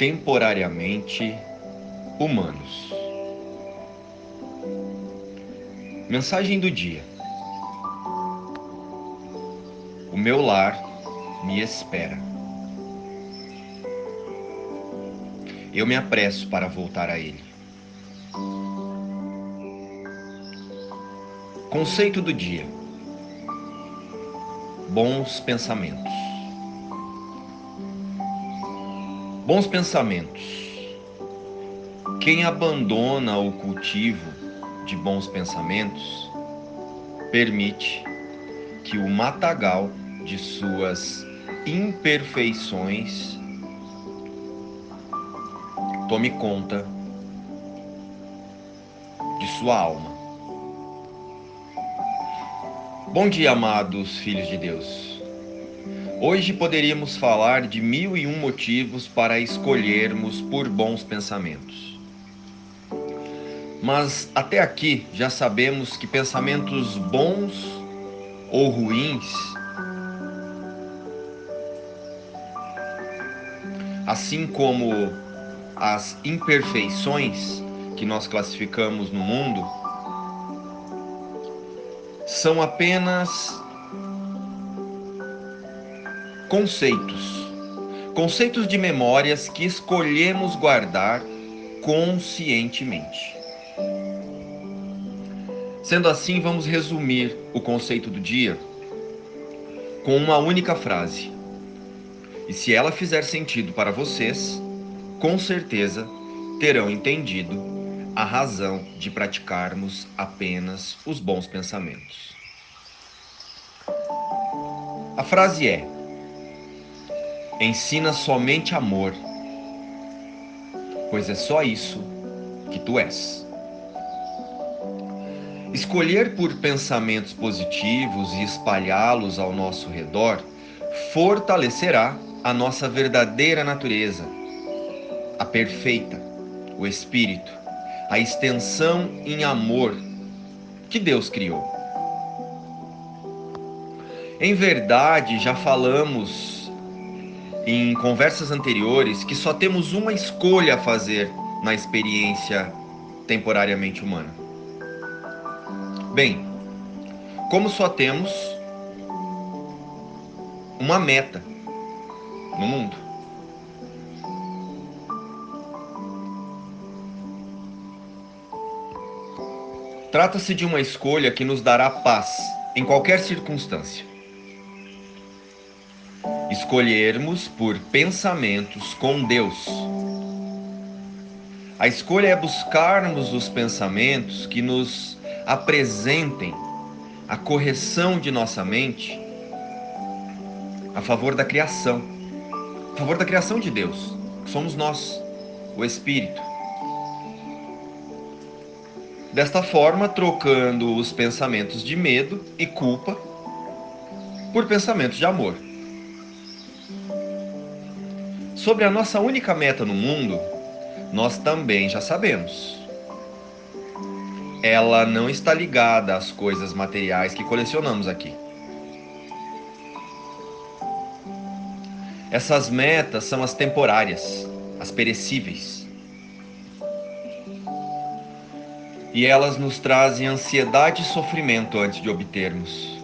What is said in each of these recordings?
temporariamente humanos. Mensagem do dia. O meu lar me espera. Eu me apresso para voltar a ele. Conceito do dia: Bons pensamentos. Bons pensamentos. Quem abandona o cultivo de bons pensamentos permite que o matagal de suas imperfeições tome conta de sua alma. Bom dia, amados filhos de Deus. Hoje poderíamos falar de mil e um motivos para escolhermos por bons pensamentos. Mas até aqui já sabemos que pensamentos bons ou ruins, assim como as imperfeições que nós classificamos no mundo, são apenas conceitos, conceitos de memórias que escolhemos guardar conscientemente. Sendo assim, vamos resumir o conceito do dia com uma única frase. E se ela fizer sentido para vocês, com certeza terão entendido a razão de praticarmos apenas os bons pensamentos. A frase é: Ensina somente amor, pois é só isso que tu és. Escolher por pensamentos positivos e espalhá-los ao nosso redor fortalecerá a nossa verdadeira natureza, a perfeita, o espírito, a extensão em amor que Deus criou. Em verdade, já falamos em conversas anteriores que só temos uma escolha a fazer na experiência temporariamente humana Bem, como só temos uma meta no mundo, trata-se de uma escolha que nos dará paz em qualquer circunstância. Escolhermos por pensamentos com Deus. A escolha é buscarmos os pensamentos que nos apresentem a correção de nossa mente a favor da criação, a favor da criação de Deus, que somos nós, o Espírito. Desta forma, trocando os pensamentos de medo e culpa por pensamentos de amor. Sobre a nossa única meta no mundo, nós também já sabemos ela não está ligada às coisas materiais que colecionamos aqui. Essas metas são as temporárias, as perecíveis. E elas nos trazem ansiedade e sofrimento antes de obtermos.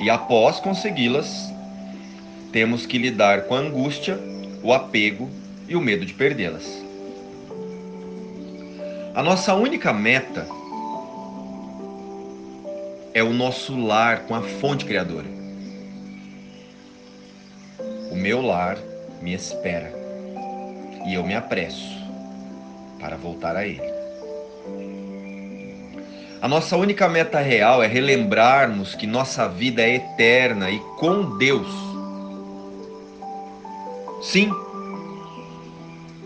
E após consegui-las, temos que lidar com a angústia, o apego e o medo de perdê-las. A nossa única meta é o nosso lar com a fonte criadora. O meu lar me espera e eu me apresso para voltar a ele. A nossa única meta real é relembrarmos que nossa vida é eterna e com Deus. Sim,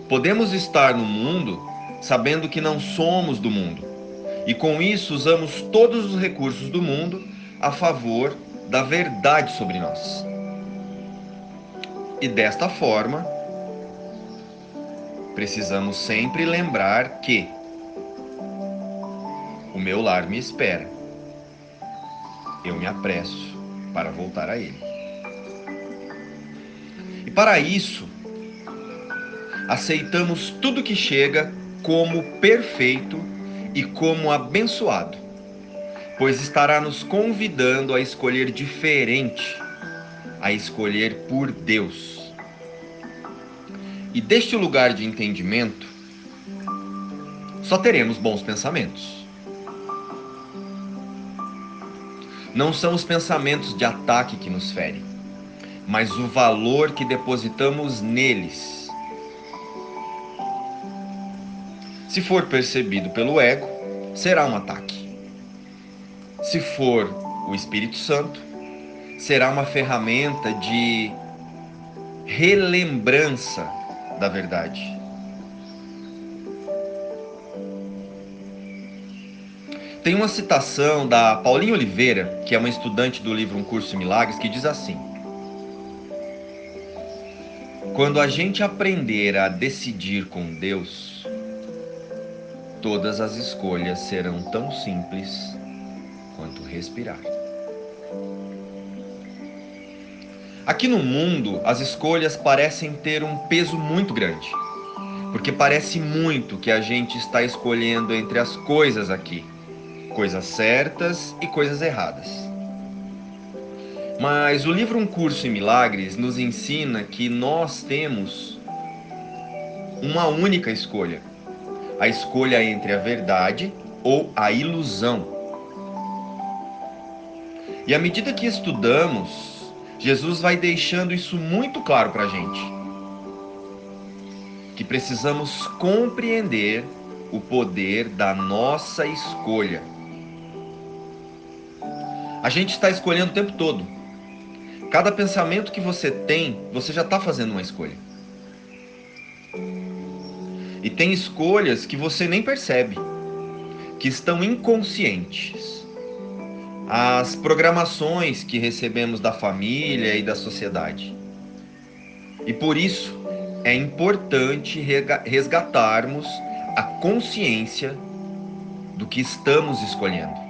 podemos estar no mundo sabendo que não somos do mundo e com isso usamos todos os recursos do mundo a favor da verdade sobre nós. E desta forma, precisamos sempre lembrar que o meu lar me espera. Eu me apresso para voltar a ele. Para isso, aceitamos tudo que chega como perfeito e como abençoado, pois estará nos convidando a escolher diferente, a escolher por Deus. E deste lugar de entendimento, só teremos bons pensamentos. Não são os pensamentos de ataque que nos ferem, mas o valor que depositamos neles. Se for percebido pelo ego, será um ataque. Se for o Espírito Santo, será uma ferramenta de relembrança da verdade. Tem uma citação da Paulinha Oliveira, que é uma estudante do livro Um Curso em Milagres, que diz assim: Quando a gente aprender a decidir com Deus, todas as escolhas serão tão simples quanto respirar. Aqui no mundo, as escolhas parecem ter um peso muito grande, porque parece muito que a gente está escolhendo entre as coisas aqui coisas certas e coisas erradas. Mas o livro Um Curso em Milagres nos ensina que nós temos uma única escolha: a escolha entre a verdade ou a ilusão. E à medida que estudamos, Jesus vai deixando isso muito claro para a gente. Que precisamos compreender o poder da nossa escolha a gente está escolhendo o tempo todo. Cada pensamento que você tem, você já está fazendo uma escolha. E tem escolhas que você nem percebe, que estão inconscientes. As programações que recebemos da família e da sociedade. E por isso é importante resgatarmos a consciência do que estamos escolhendo.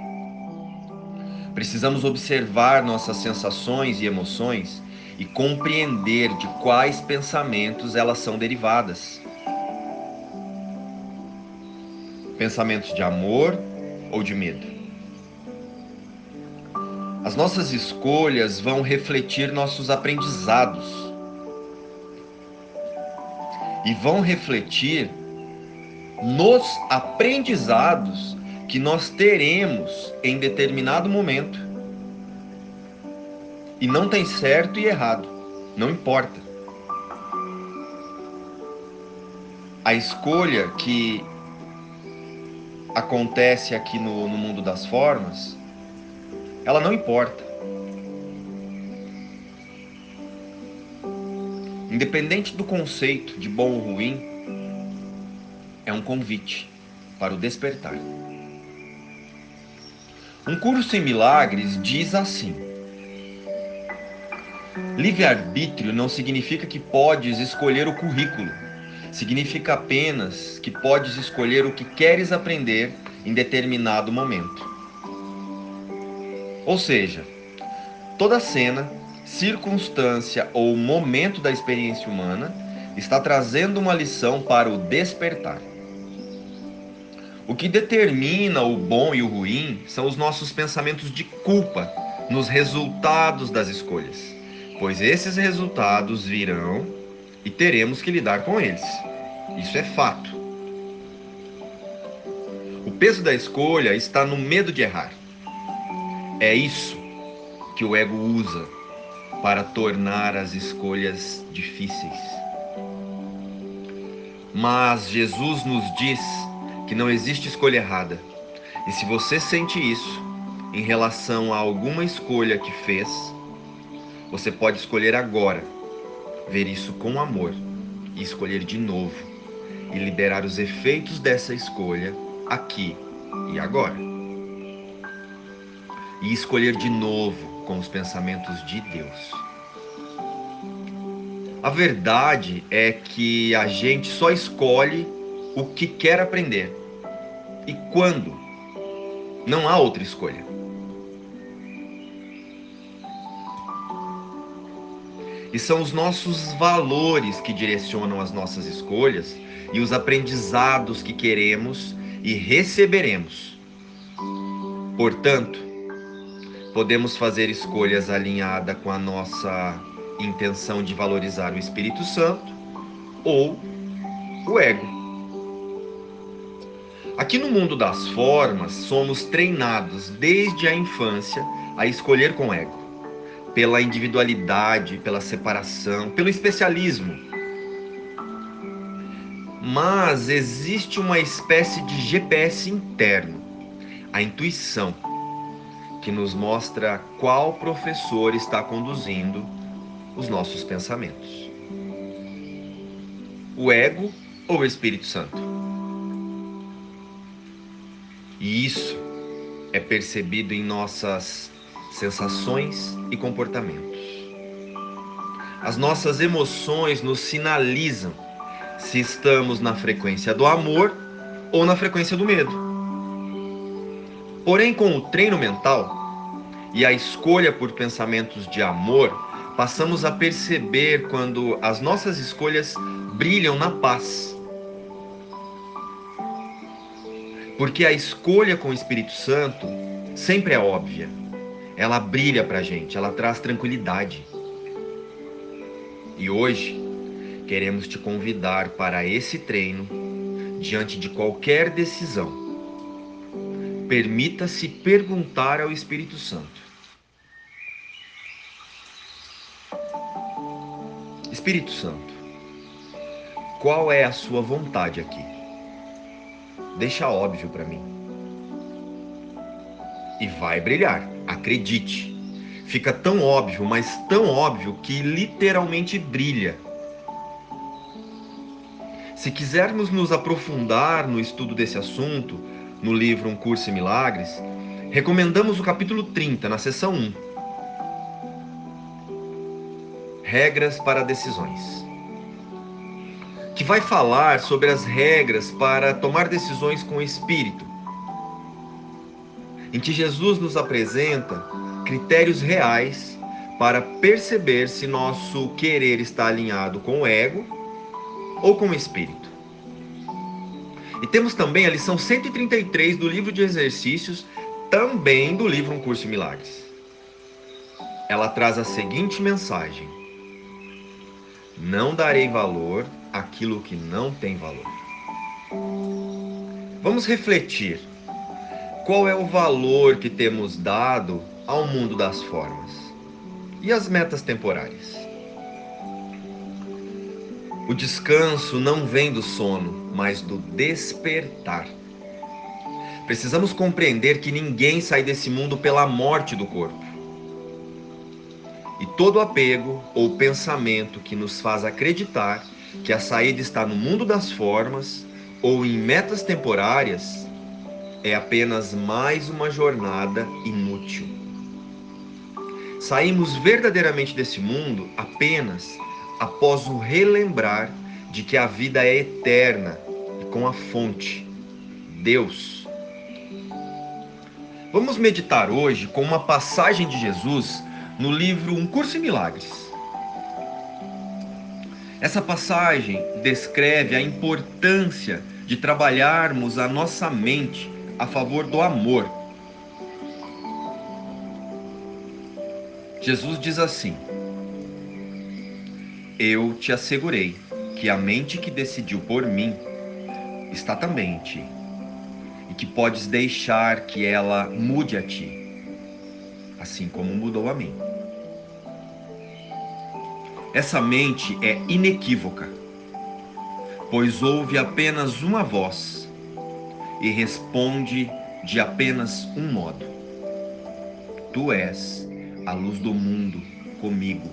Precisamos observar nossas sensações e emoções e compreender de quais pensamentos elas são derivadas. Pensamentos de amor ou de medo. As nossas escolhas vão refletir nossos aprendizados e vão refletir nos aprendizados que nós teremos em determinado momento. E não tem certo e errado, não importa. A escolha que acontece aqui no, no mundo das formas, ela não importa. Independente do conceito de bom ou ruim, é um convite para o despertar. Um curso em milagres diz assim: Livre-arbítrio não significa que podes escolher o currículo. Significa apenas que podes escolher o que queres aprender em determinado momento. Ou seja, toda cena, circunstância ou momento da experiência humana está trazendo uma lição para o despertar. O que determina o bom e o ruim são os nossos pensamentos de culpa nos resultados das escolhas, pois esses resultados virão e teremos que lidar com eles. Isso é fato. O peso da escolha está no medo de errar. É isso que o ego usa para tornar as escolhas difíceis. Mas Jesus nos diz que não existe escolha errada. E se você sente isso em relação a alguma escolha que fez, você pode escolher agora ver isso com amor e escolher de novo e liberar os efeitos dessa escolha aqui e agora. E escolher de novo com os pensamentos de Deus. A verdade é que a gente só escolhe o que quer aprender e quando. Não há outra escolha. E são os nossos valores que direcionam as nossas escolhas e os aprendizados que queremos e receberemos. Portanto, podemos fazer escolhas alinhadas com a nossa intenção de valorizar o Espírito Santo ou o ego. Aqui no mundo das formas, somos treinados desde a infância a escolher com ego, pela individualidade, pela separação, pelo especialismo. Mas existe uma espécie de GPS interno, a intuição, que nos mostra qual professor está conduzindo os nossos pensamentos. O ego ou o Espírito Santo? E isso é percebido em nossas sensações e comportamentos. As nossas emoções nos sinalizam se estamos na frequência do amor ou na frequência do medo. Porém, com o treino mental e a escolha por pensamentos de amor, passamos a perceber quando as nossas escolhas brilham na paz Porque a escolha com o Espírito Santo sempre é óbvia. Ela brilha para a gente, ela traz tranquilidade. E hoje queremos te convidar para esse treino diante de qualquer decisão. Permita-se perguntar ao Espírito Santo: Espírito Santo, qual é a sua vontade aqui? Deixa óbvio para mim. E vai brilhar, acredite. Fica tão óbvio, mas tão óbvio que literalmente brilha. Se quisermos nos aprofundar no estudo desse assunto, no livro Um Curso em Milagres, recomendamos o capítulo 30, na seção 1. Regras para decisões que vai falar sobre as regras para tomar decisões com o espírito. Em que Jesus nos apresenta critérios reais para perceber se nosso querer está alinhado com o ego ou com o espírito. E temos também a lição 133 do livro de exercícios, também do livro Um Curso em Milagres. Ela traz a seguinte mensagem: Não darei valor aquilo que não tem valor. Vamos refletir. Qual é o valor que temos dado ao mundo das formas e as metas temporárias? O descanso não vem do sono, mas do despertar. Precisamos compreender que ninguém sai desse mundo pela morte do corpo. E todo apego ou pensamento que nos faz acreditar que a saída está no mundo das formas ou em metas temporárias é apenas mais uma jornada inútil. Saímos verdadeiramente desse mundo apenas após o relembrar de que a vida é eterna e com a fonte, Deus. Vamos meditar hoje com uma passagem de Jesus no livro Um Curso em Milagres. Essa passagem descreve a importância de trabalharmos a nossa mente a favor do amor. Jesus diz assim: Eu te assegurei que a mente que decidiu por mim está também em ti, e que podes deixar que ela mude a ti, assim como mudou a mim. Essa mente é inequívoca, pois ouve apenas uma voz e responde de apenas um modo: Tu és a luz do mundo comigo.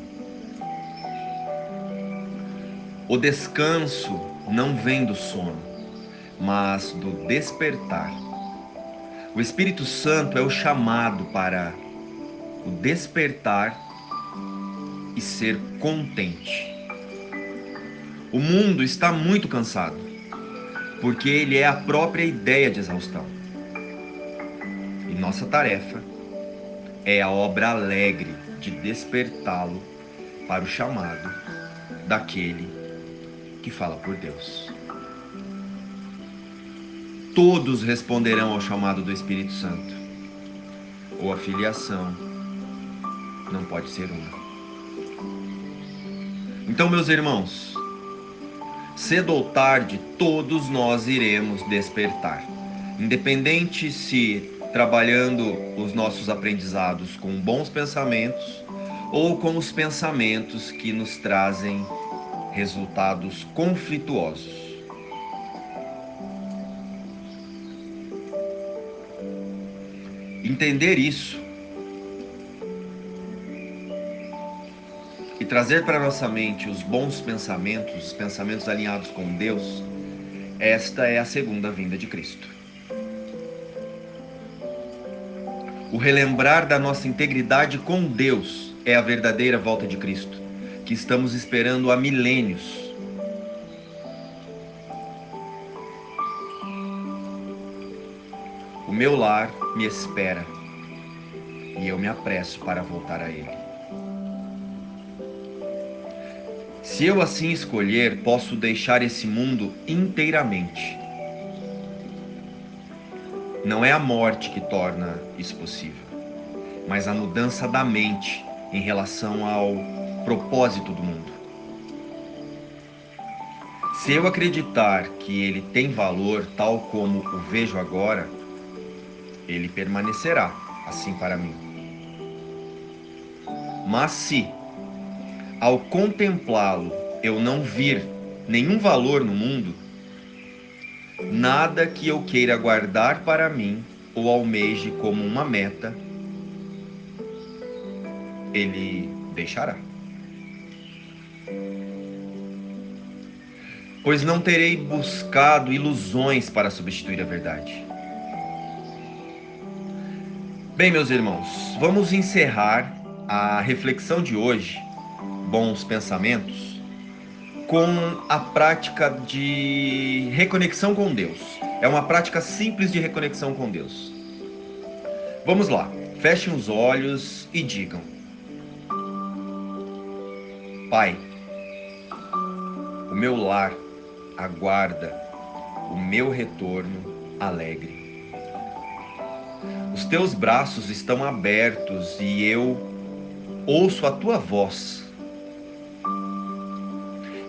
O descanso não vem do sono, mas do despertar. O Espírito Santo é o chamado para o despertar e ser contente. O mundo está muito cansado, porque ele é a própria ideia de exaustão. E nossa tarefa é a obra alegre de despertá-lo para o chamado daquele que fala por Deus. Todos responderão ao chamado do Espírito Santo. Ou a filiação não pode ser uma. Então, meus irmãos, cedo ou tarde, todos nós iremos despertar. Independente se trabalhando os nossos aprendizados com bons pensamentos ou com os pensamentos que nos trazem resultados conflituosos. Entender isso e trazer para nossa mente os bons pensamentos, os pensamentos alinhados com Deus, esta é a segunda vinda de Cristo. O relembrar da nossa integridade com Deus é a verdadeira volta de Cristo, que estamos esperando há milênios. O meu lar me espera e eu me apresso para voltar a Ele. Se eu assim escolher, posso deixar esse mundo inteiramente não é a morte que torna isso possível, mas a mudança da mente em relação ao propósito do mundo. Se eu acreditar que ele tem valor tal como o vejo agora, ele permanecerá assim para mim. Mas se, ao contemplá-lo, eu não vir nenhum valor no mundo, nada que eu queira guardar para mim ou almeje como uma meta, ele deixará. Pois não terei buscado ilusões para substituir a verdade. Bem, meus irmãos, vamos encerrar a reflexão de hoje, bons pensamentos, com a prática de reconexão com Deus. É uma prática simples de reconexão com Deus. Vamos lá, fechem os olhos e digam: Pai, o meu lar aguarda o meu retorno alegre. Os teus braços estão abertos e eu ouço a tua voz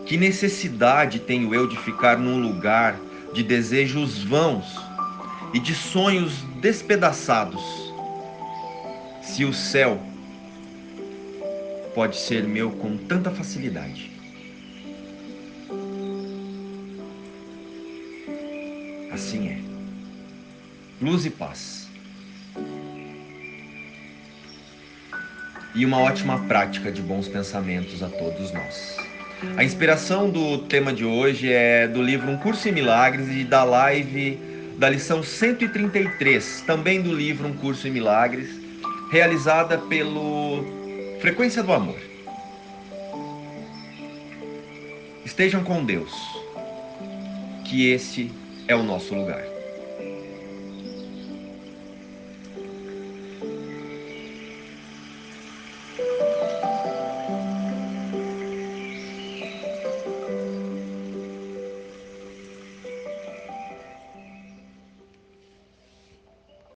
que necessidade tenho eu de ficar num lugar de desejos vãos e de sonhos despedaçados, se o céu pode ser meu com tanta facilidade? Assim é. Luz e paz. E uma ótima prática de bons pensamentos a todos nós. A inspiração do tema de hoje é do livro Um Curso em Milagres e da live da lição 133, também do livro Um Curso em Milagres, realizada pelo Frequência do Amor. Estejam com Deus, que esse é o nosso lugar.